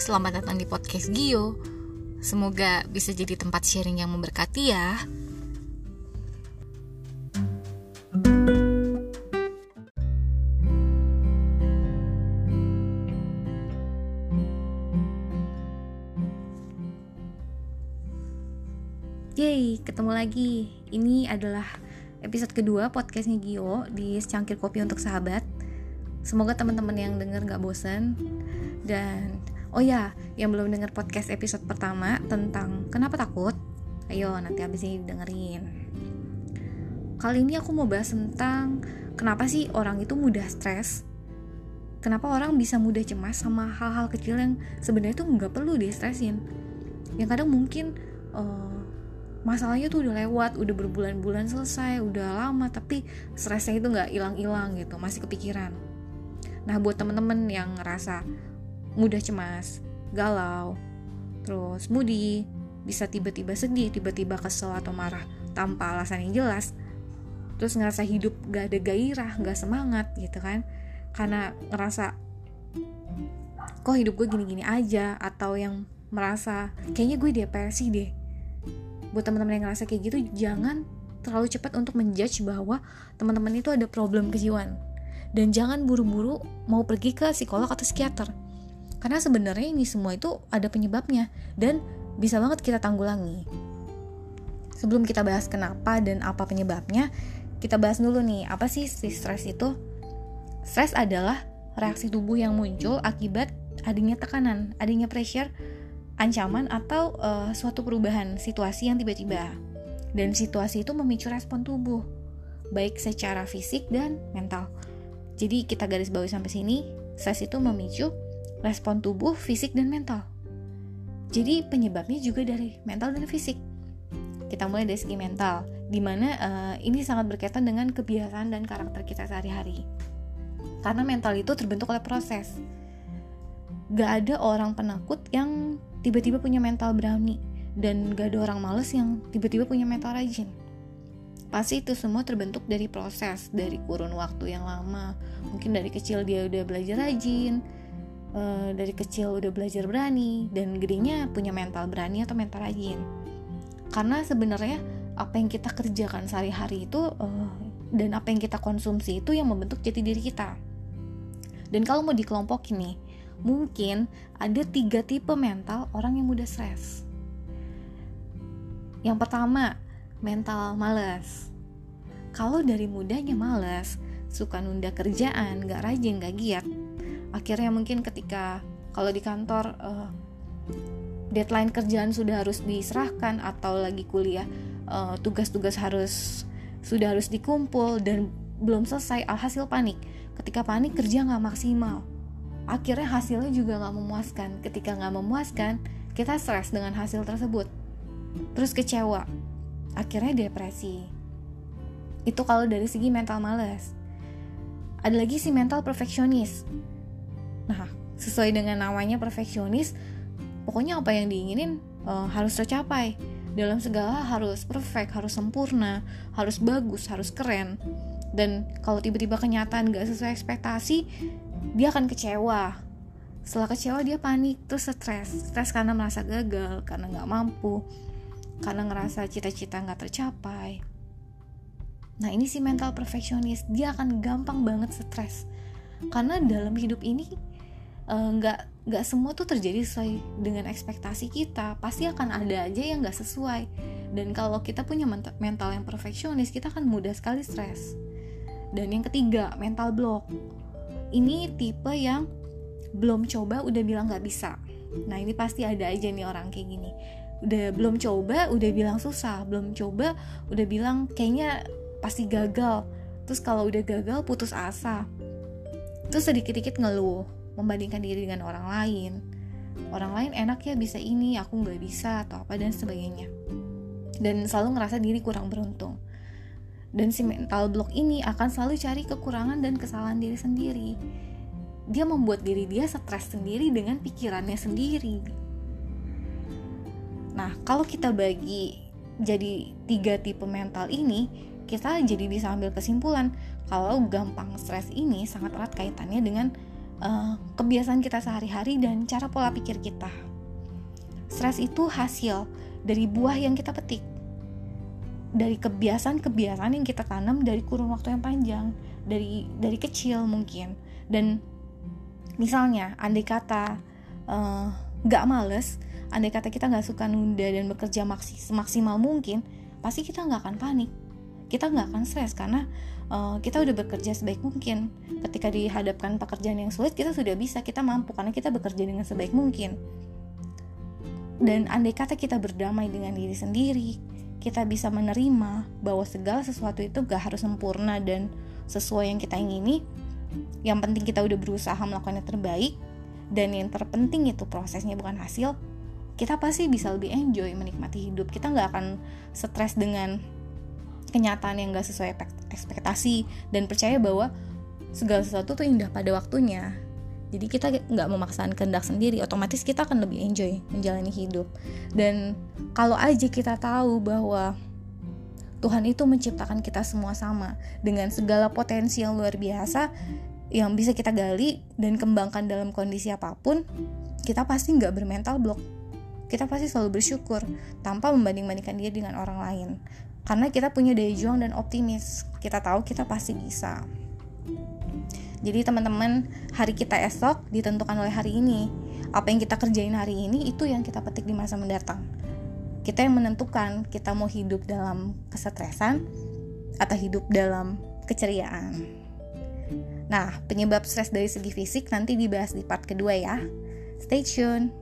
selamat datang di podcast Gio. Semoga bisa jadi tempat sharing yang memberkati ya. Yeay, ketemu lagi. Ini adalah episode kedua podcastnya Gio di Secangkir Kopi untuk Sahabat. Semoga teman-teman yang denger gak bosan Dan Oh ya, yang belum dengar podcast episode pertama tentang kenapa takut, ayo nanti habis ini dengerin. Kali ini aku mau bahas tentang kenapa sih orang itu mudah stres. Kenapa orang bisa mudah cemas sama hal-hal kecil yang sebenarnya tuh nggak perlu di stresin. Yang kadang mungkin uh, masalahnya tuh udah lewat, udah berbulan-bulan selesai, udah lama, tapi stresnya itu nggak hilang-hilang gitu, masih kepikiran. Nah buat temen-temen yang ngerasa mudah cemas, galau, terus moody, bisa tiba-tiba sedih, tiba-tiba kesel atau marah tanpa alasan yang jelas, terus ngerasa hidup gak ada gairah, gak semangat gitu kan, karena ngerasa kok hidup gue gini-gini aja, atau yang merasa kayaknya gue depresi deh. Buat teman-teman yang ngerasa kayak gitu, jangan terlalu cepat untuk menjudge bahwa teman-teman itu ada problem kejiwaan. Dan jangan buru-buru mau pergi ke psikolog atau psikiater karena sebenarnya ini semua itu ada penyebabnya dan bisa banget kita tanggulangi. Sebelum kita bahas kenapa dan apa penyebabnya, kita bahas dulu nih, apa sih si stres itu? Stres adalah reaksi tubuh yang muncul akibat adanya tekanan, adanya pressure, ancaman atau uh, suatu perubahan situasi yang tiba-tiba. Dan situasi itu memicu respon tubuh, baik secara fisik dan mental. Jadi kita garis bawahi sampai sini, stres itu memicu respon tubuh, fisik, dan mental. Jadi penyebabnya juga dari mental dan fisik. Kita mulai dari segi mental, di mana uh, eh, ini sangat berkaitan dengan kebiasaan dan karakter kita sehari-hari. Karena mental itu terbentuk oleh proses. Gak ada orang penakut yang tiba-tiba punya mental berani, dan gak ada orang males yang tiba-tiba punya mental rajin. Pasti itu semua terbentuk dari proses, dari kurun waktu yang lama. Mungkin dari kecil dia udah belajar rajin, uh, dari kecil udah belajar berani dan gedenya punya mental berani atau mental rajin karena sebenarnya apa yang kita kerjakan sehari-hari itu uh, dan apa yang kita konsumsi itu yang membentuk jati diri kita. Dan kalau mau dikelompokin nih mungkin ada tiga tipe mental orang yang mudah stres. Yang pertama mental males. Kalau dari mudahnya males suka nunda kerjaan, gak rajin, gak giat, akhirnya mungkin ketika kalau di kantor uh, deadline kerjaan sudah harus diserahkan atau lagi kuliah uh, tugas-tugas harus sudah harus dikumpul dan belum selesai alhasil panik. Ketika panik kerja nggak maksimal. Akhirnya hasilnya juga nggak memuaskan. Ketika nggak memuaskan kita stres dengan hasil tersebut. Terus kecewa. Akhirnya depresi. Itu kalau dari segi mental males. Ada lagi si mental perfeksionis Nah, sesuai dengan namanya perfeksionis, pokoknya apa yang diinginin uh, harus tercapai. Dalam segala harus perfect, harus sempurna, harus bagus, harus keren. Dan kalau tiba-tiba kenyataan gak sesuai ekspektasi, dia akan kecewa. Setelah kecewa dia panik, terus stres. Stres karena merasa gagal, karena gak mampu, karena ngerasa cita-cita gak tercapai. Nah ini si mental perfeksionis, dia akan gampang banget stres. Karena dalam hidup ini nggak uh, nggak semua tuh terjadi sesuai dengan ekspektasi kita. Pasti akan ada aja yang nggak sesuai. Dan kalau kita punya mental yang perfeksionis kita akan mudah sekali stres. Dan yang ketiga mental block. Ini tipe yang belum coba udah bilang nggak bisa. Nah ini pasti ada aja nih orang kayak gini. Udah belum coba udah bilang susah. Belum coba udah bilang kayaknya pasti gagal. Terus kalau udah gagal putus asa. Terus sedikit-dikit ngeluh membandingkan diri dengan orang lain. Orang lain enak ya bisa ini aku nggak bisa atau apa dan sebagainya. Dan selalu ngerasa diri kurang beruntung. Dan si mental block ini akan selalu cari kekurangan dan kesalahan diri sendiri. Dia membuat diri dia stres sendiri dengan pikirannya sendiri. Nah kalau kita bagi jadi tiga tipe mental ini kita jadi bisa ambil kesimpulan kalau gampang stres ini sangat erat kaitannya dengan uh, kebiasaan kita sehari-hari dan cara pola pikir kita. Stres itu hasil dari buah yang kita petik, dari kebiasaan-kebiasaan yang kita tanam dari kurun waktu yang panjang, dari dari kecil mungkin. Dan misalnya, andai kata uh, nggak males, andai kata kita nggak suka nunda dan bekerja maksimal mungkin, pasti kita nggak akan panik kita nggak akan stres karena uh, kita udah bekerja sebaik mungkin. Ketika dihadapkan pekerjaan yang sulit kita sudah bisa kita mampu karena kita bekerja dengan sebaik mungkin. Dan andai kata kita berdamai dengan diri sendiri kita bisa menerima bahwa segala sesuatu itu gak harus sempurna dan sesuai yang kita ingini yang penting kita udah berusaha melakukan yang terbaik dan yang terpenting itu prosesnya bukan hasil kita pasti bisa lebih enjoy menikmati hidup. Kita nggak akan stres dengan kenyataan yang gak sesuai ekspektasi dan percaya bahwa segala sesuatu tuh indah pada waktunya. Jadi kita nggak memaksakan kehendak sendiri otomatis kita akan lebih enjoy menjalani hidup. Dan kalau aja kita tahu bahwa Tuhan itu menciptakan kita semua sama dengan segala potensi yang luar biasa yang bisa kita gali dan kembangkan dalam kondisi apa pun kita pasti nggak bermental block kita pasti selalu bersyukur tanpa membanding-bandingkan dia dengan orang lain karena kita punya daya juang dan optimis. Kita tahu kita pasti bisa. Jadi teman-teman hari kita esok ditentukan oleh hari ini. Apa yang kita kerjain hari ini itu yang kita petik di masa mendatang. Kita yang menentukan kita mau hidup dalam kesetresan atau hidup dalam keceriaan. Nah penyebab stres dari segi fisik nanti dibahas di part kedua ya. Stay tune